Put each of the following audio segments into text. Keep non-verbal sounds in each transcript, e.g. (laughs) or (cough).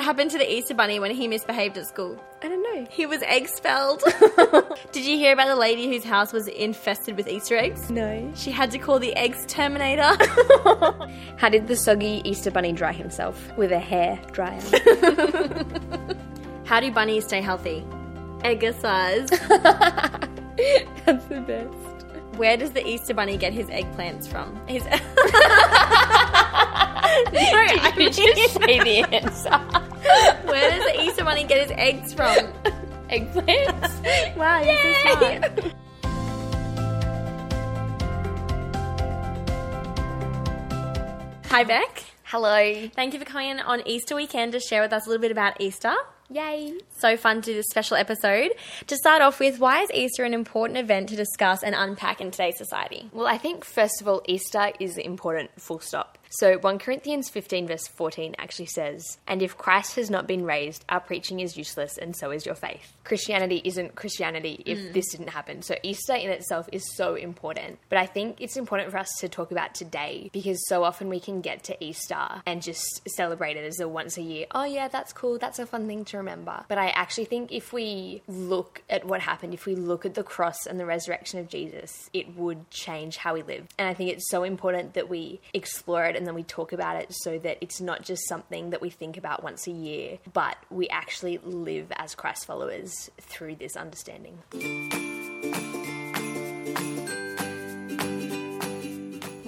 What happened to the Easter Bunny when he misbehaved at school? I don't know. He was egg spelled. (laughs) Did you hear about the lady whose house was infested with Easter eggs? No. She had to call the eggs Terminator. (laughs) (laughs) How did the soggy Easter bunny dry himself? With a hair dryer. How do bunnies stay healthy? Exercise. That's the best. Where does the Easter Bunny get his eggplants from? His. I (laughs) Did you mean- say the answer? Where does the Easter Bunny get his eggs from? (laughs) Eggplants? (laughs) Wow, you're so smart. Hi, Beck. Hello. Thank you for coming in on Easter weekend to share with us a little bit about Easter. Yay. So fun to do this special episode. To start off with, why is Easter an important event to discuss and unpack in today's society? Well, I think first of all, Easter is important, full stop. So 1 Corinthians 15, verse 14 actually says, And if Christ has not been raised, our preaching is useless, and so is your faith. Christianity isn't Christianity if mm. this didn't happen. So Easter in itself is so important. But I think it's important for us to talk about today because so often we can get to Easter and just celebrate it as a once a year, oh yeah, that's cool, that's a fun thing to remember. But I actually think if we look at what happened, if we look at the cross and the resurrection of Jesus, it would change how we live. And I think it's so important that we explore it and then we talk about it so that it's not just something that we think about once a year, but we actually live as Christ followers through this understanding.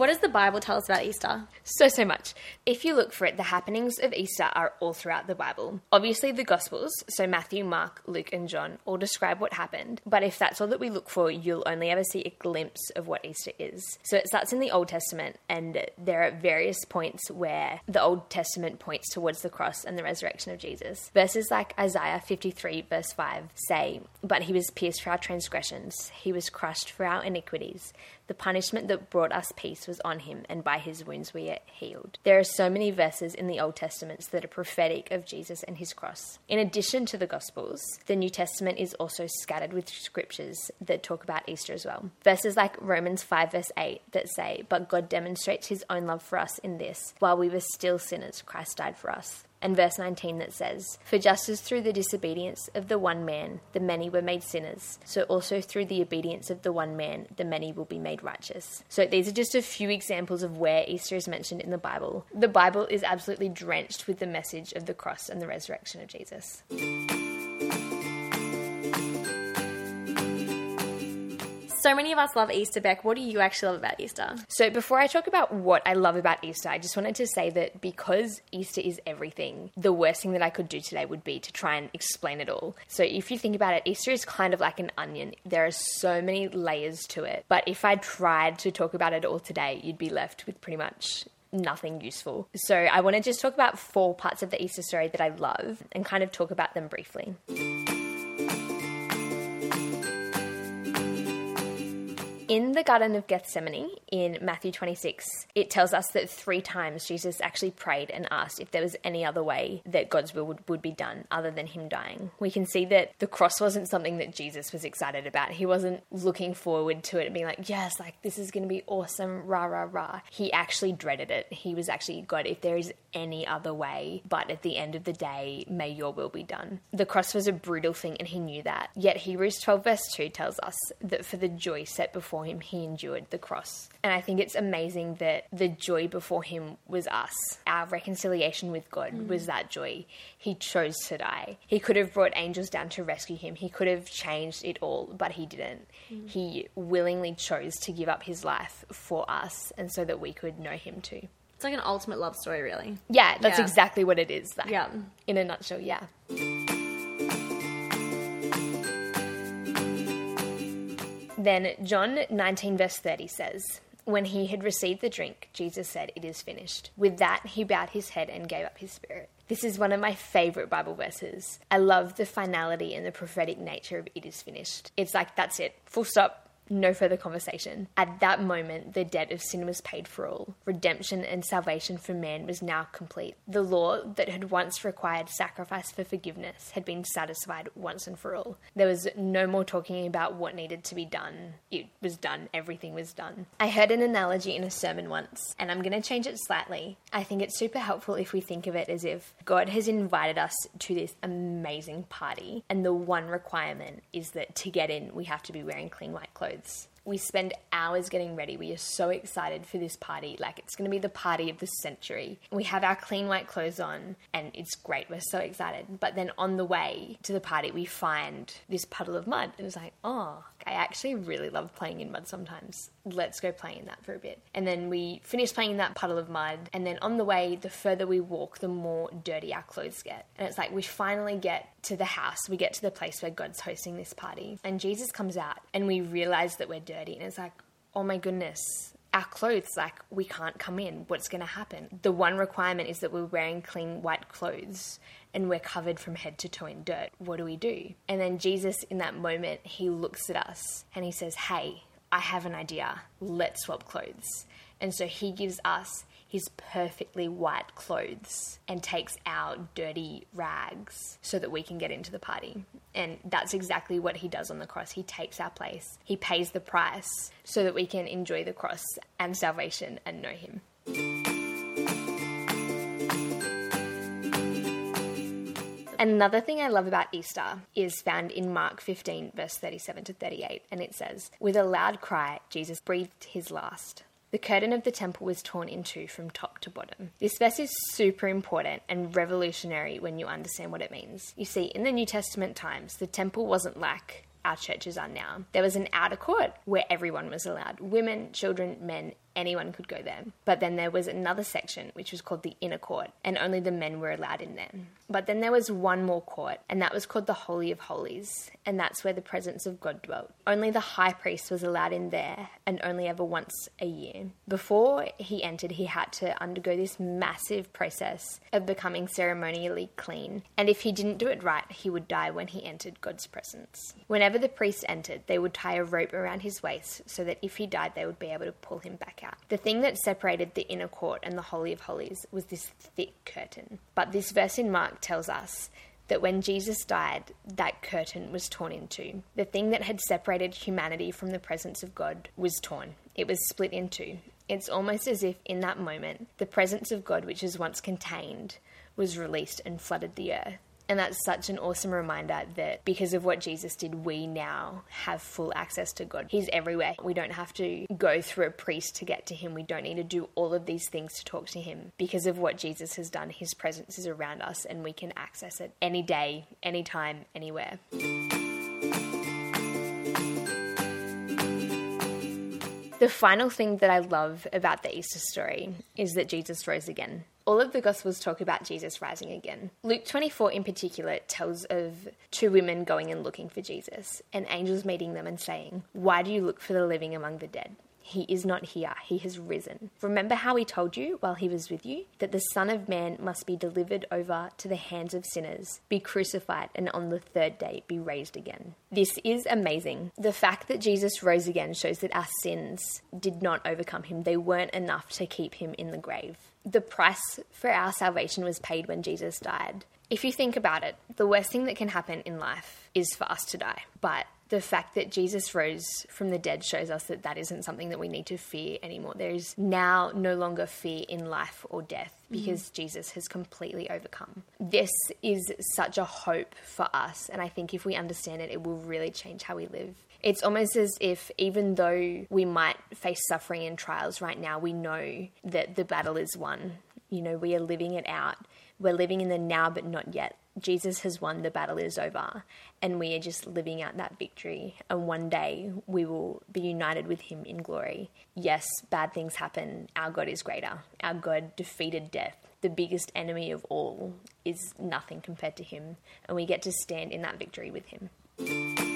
What does the Bible tell us about Easter? So, so much. If you look for it, the happenings of Easter are all throughout the Bible. Obviously, the Gospels, so Matthew, Mark, Luke, and John, all describe what happened. But if that's all that we look for, you'll only ever see a glimpse of what Easter is. So, it starts in the Old Testament, and there are various points where the Old Testament points towards the cross and the resurrection of Jesus. Verses like Isaiah 53, verse 5 say, But he was pierced for our transgressions, he was crushed for our iniquities. The punishment that brought us peace was on him, and by his wounds we are healed. There are so many verses in the Old Testaments that are prophetic of Jesus and his cross. In addition to the Gospels, the New Testament is also scattered with scriptures that talk about Easter as well. Verses like Romans 5, verse 8, that say, But God demonstrates his own love for us in this while we were still sinners, Christ died for us and verse 19 that says, For just as through the disobedience of the one man the many were made sinners, so also through the obedience of the one man the many will be made righteous. So these are just a few examples of where Easter is mentioned in the Bible. The Bible is absolutely drenched with the message of the cross and the resurrection of Jesus. So many of us love Easter, Beck. What do you actually love about Easter? So, before I talk about what I love about Easter, I just wanted to say that because Easter is everything, the worst thing that I could do today would be to try and explain it all. So, if you think about it, Easter is kind of like an onion. There are so many layers to it. But if I tried to talk about it all today, you'd be left with pretty much nothing useful. So, I want to just talk about four parts of the Easter story that I love and kind of talk about them briefly. In the Garden of Gethsemane in Matthew 26, it tells us that three times Jesus actually prayed and asked if there was any other way that God's will would, would be done other than him dying. We can see that the cross wasn't something that Jesus was excited about. He wasn't looking forward to it and being like, yes, like this is going to be awesome, rah, rah, rah. He actually dreaded it. He was actually, God, if there is any other way, but at the end of the day, may your will be done. The cross was a brutal thing and he knew that. Yet Hebrews 12, verse 2 tells us that for the joy set before him, he endured the cross. And I think it's amazing that the joy before him was us. Our reconciliation with God mm. was that joy. He chose to die. He could have brought angels down to rescue him, he could have changed it all, but he didn't. Mm. He willingly chose to give up his life for us and so that we could know him too. It's like an ultimate love story, really. Yeah, that's Yeah. exactly what it is. Like, Yeah. In a nutshell, yeah. Then John 19, verse 30 says, When he had received the drink, Jesus said, It is finished. With that, he bowed his head and gave up his spirit. This is one of my favorite Bible verses. I love the finality and the prophetic nature of it is finished. It's like, that's it, full stop, no further conversation. At that moment, the debt of sin was paid for all. Redemption and salvation for man was now complete. The law that had once required sacrifice for forgiveness had been satisfied once and for all. There was no more talking about what needed to be done. It was done, everything was done. I heard an analogy in a sermon once, and I'm going to change it slightly. I think it's super helpful if we think of it as if God has invited us to this amazing party, and the one requirement is that to get in, we have to be wearing clean white clothes We spend hours getting ready. We are so excited for this party. Like, it's going to be the party of the century. We have our clean white clothes on, and it's great. We're so excited. But then on the way to the party, we find this puddle of mud. And it's like, oh, I actually really love playing in mud sometimes. Let's go play in that for a bit. And then we finish playing in that puddle of mud. And then on the way, the further we walk, the more dirty our clothes get. And it's like we finally get to the house, we get to the place where God's hosting this party. And Jesus comes out and we realize that we're dirty. And it's like, oh my goodness, our clothes, like we can't come in. What's going to happen? The one requirement is that we're wearing clean white clothes and we're covered from head to toe in dirt. What do we do? And then Jesus, in that moment, he looks at us and he says, Hey, I have an idea. Let's swap clothes. And so he gives us his perfectly white clothes and takes our dirty rags so that we can get into the party. And that's exactly what he does on the cross. He takes our place, he pays the price so that we can enjoy the cross and salvation and know him. Another thing I love about Easter is found in Mark 15, verse 37 to 38, and it says, With a loud cry, Jesus breathed his last. The curtain of the temple was torn in two from top to bottom. This verse is super important and revolutionary when you understand what it means. You see, in the New Testament times, the temple wasn't like our churches are now. There was an outer court where everyone was allowed women, children, men, anyone could go there. But then there was another section which was called the inner court, and only the men were allowed in there. But then there was one more court, and that was called the Holy of Holies, and that's where the presence of God dwelt. Only the high priest was allowed in there, and only ever once a year. Before he entered, he had to undergo this massive process of becoming ceremonially clean, and if he didn't do it right, he would die when he entered God's presence. Whenever the priest entered, they would tie a rope around his waist so that if he died, they would be able to pull him back out. The thing that separated the inner court and the Holy of Holies was this thick curtain. But this verse in Mark tells us that when Jesus died, that curtain was torn in two. The thing that had separated humanity from the presence of God was torn. It was split in two. It's almost as if in that moment, the presence of God, which was once contained, was released and flooded the earth. And that's such an awesome reminder that because of what Jesus did, we now have full access to God. He's everywhere. We don't have to go through a priest to get to Him. We don't need to do all of these things to talk to Him. Because of what Jesus has done, His presence is around us and we can access it any day, anytime, anywhere. The final thing that I love about the Easter story is that Jesus rose again. All of the Gospels talk about Jesus rising again. Luke 24, in particular, tells of two women going and looking for Jesus, and angels meeting them and saying, Why do you look for the living among the dead? He is not here, he has risen. Remember how he told you while he was with you that the Son of Man must be delivered over to the hands of sinners, be crucified, and on the third day be raised again. This is amazing. The fact that Jesus rose again shows that our sins did not overcome him, they weren't enough to keep him in the grave. The price for our salvation was paid when Jesus died. If you think about it, the worst thing that can happen in life is for us to die. But the fact that Jesus rose from the dead shows us that that isn't something that we need to fear anymore. There is now no longer fear in life or death because mm. Jesus has completely overcome. This is such a hope for us, and I think if we understand it, it will really change how we live. It's almost as if even though we might face suffering and trials right now, we know that the battle is won. You know, we are living it out. We're living in the now but not yet. Jesus has won, the battle is over, and we are just living out that victory. And one day we will be united with Him in glory. Yes, bad things happen. Our God is greater. Our God defeated death. The biggest enemy of all is nothing compared to Him, and we get to stand in that victory with Him.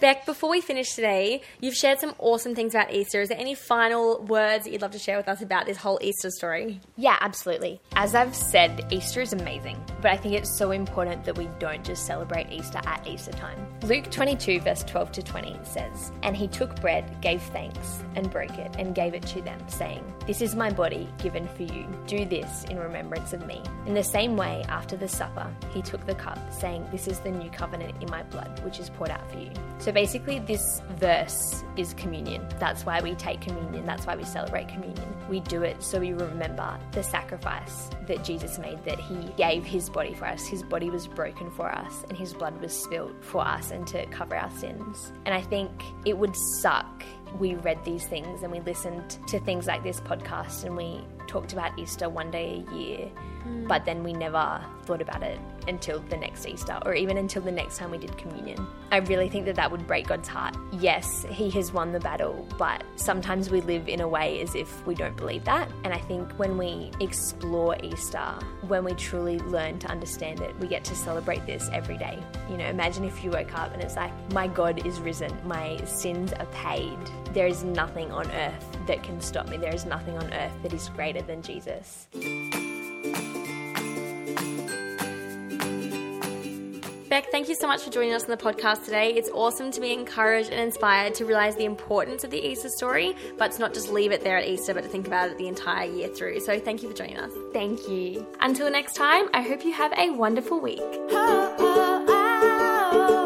Beck, before we finish today, you've shared some awesome things about Easter. Is there any final words that you'd love to share with us about this whole Easter story? Yeah, absolutely. As I've said, Easter is amazing, but I think it's so important that we don't just celebrate Easter at Easter time. Luke 22, verse 12 to 20 says, And he took bread, gave thanks, and broke it, and gave it to them, saying, This is my body given for you. Do this in remembrance of me. In the same way, after the supper, he took the cup, saying, This is the new covenant in my blood, which is poured out for you. So basically, this verse is communion. That's why we take communion. That's why we celebrate communion. We do it so we remember the sacrifice that Jesus made, that he gave his body for us. His body was broken for us, and his blood was spilled for us and to cover our sins. And I think it would suck we read these things and we listened to things like this podcast and we talked about Easter one day a year, mm. but then we never thought about it until the next Easter or even until the next time we did communion. I really think that that would break God's heart. Yes, He has won the battle, but sometimes we live in a way as if we don't believe that. And I think when we explore Easter, when we truly learn to understand it, we get to celebrate this every day. You know, imagine if you woke up and it's like, my God is risen, my sins are paid. There is nothing on earth that can stop me. There is nothing on earth that is greater than Jesus. Beck, thank you so much for joining us on the podcast today. It's awesome to be encouraged and inspired to realize the importance of the Easter story, but to not just leave it there at Easter, but to think about it the entire year through. So thank you for joining us. Thank you. Until next time, I hope you have a wonderful week. Oh, oh, oh.